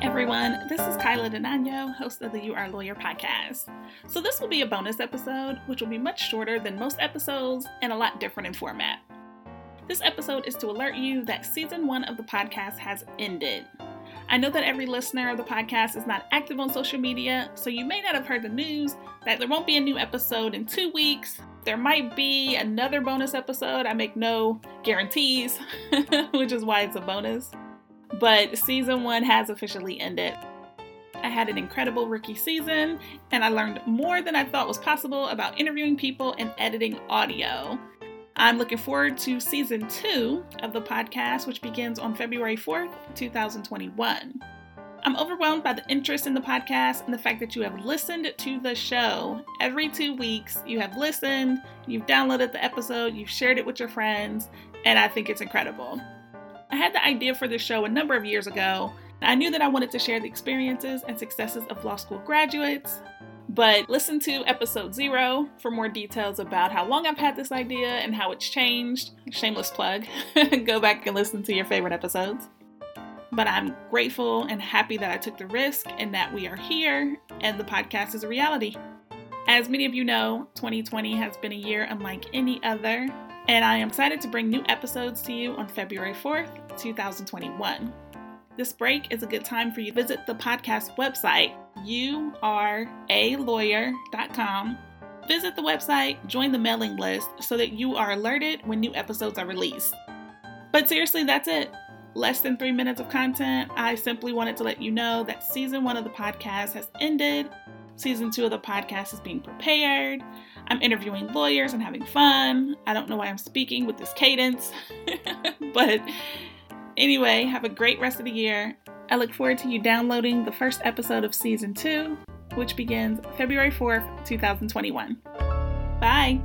everyone, this is Kyla Denano, host of the You Are Lawyer podcast. So, this will be a bonus episode, which will be much shorter than most episodes and a lot different in format. This episode is to alert you that season one of the podcast has ended. I know that every listener of the podcast is not active on social media, so you may not have heard the news that there won't be a new episode in two weeks. There might be another bonus episode. I make no guarantees, which is why it's a bonus. But season one has officially ended. I had an incredible rookie season, and I learned more than I thought was possible about interviewing people and editing audio. I'm looking forward to season two of the podcast, which begins on February 4th, 2021. I'm overwhelmed by the interest in the podcast and the fact that you have listened to the show. Every two weeks, you have listened, you've downloaded the episode, you've shared it with your friends, and I think it's incredible. I had the idea for this show a number of years ago. I knew that I wanted to share the experiences and successes of law school graduates, but listen to episode zero for more details about how long I've had this idea and how it's changed. Shameless plug. Go back and listen to your favorite episodes. But I'm grateful and happy that I took the risk and that we are here and the podcast is a reality. As many of you know, 2020 has been a year unlike any other, and I am excited to bring new episodes to you on February 4th, 2021. This break is a good time for you to visit the podcast website youarealawyer.com. Visit the website, join the mailing list so that you are alerted when new episodes are released. But seriously, that's it. Less than three minutes of content. I simply wanted to let you know that season one of the podcast has ended. Season two of the podcast is being prepared. I'm interviewing lawyers and having fun. I don't know why I'm speaking with this cadence. but anyway, have a great rest of the year I look forward to you downloading the first episode of season two, which begins February 4th, 2021. Bye!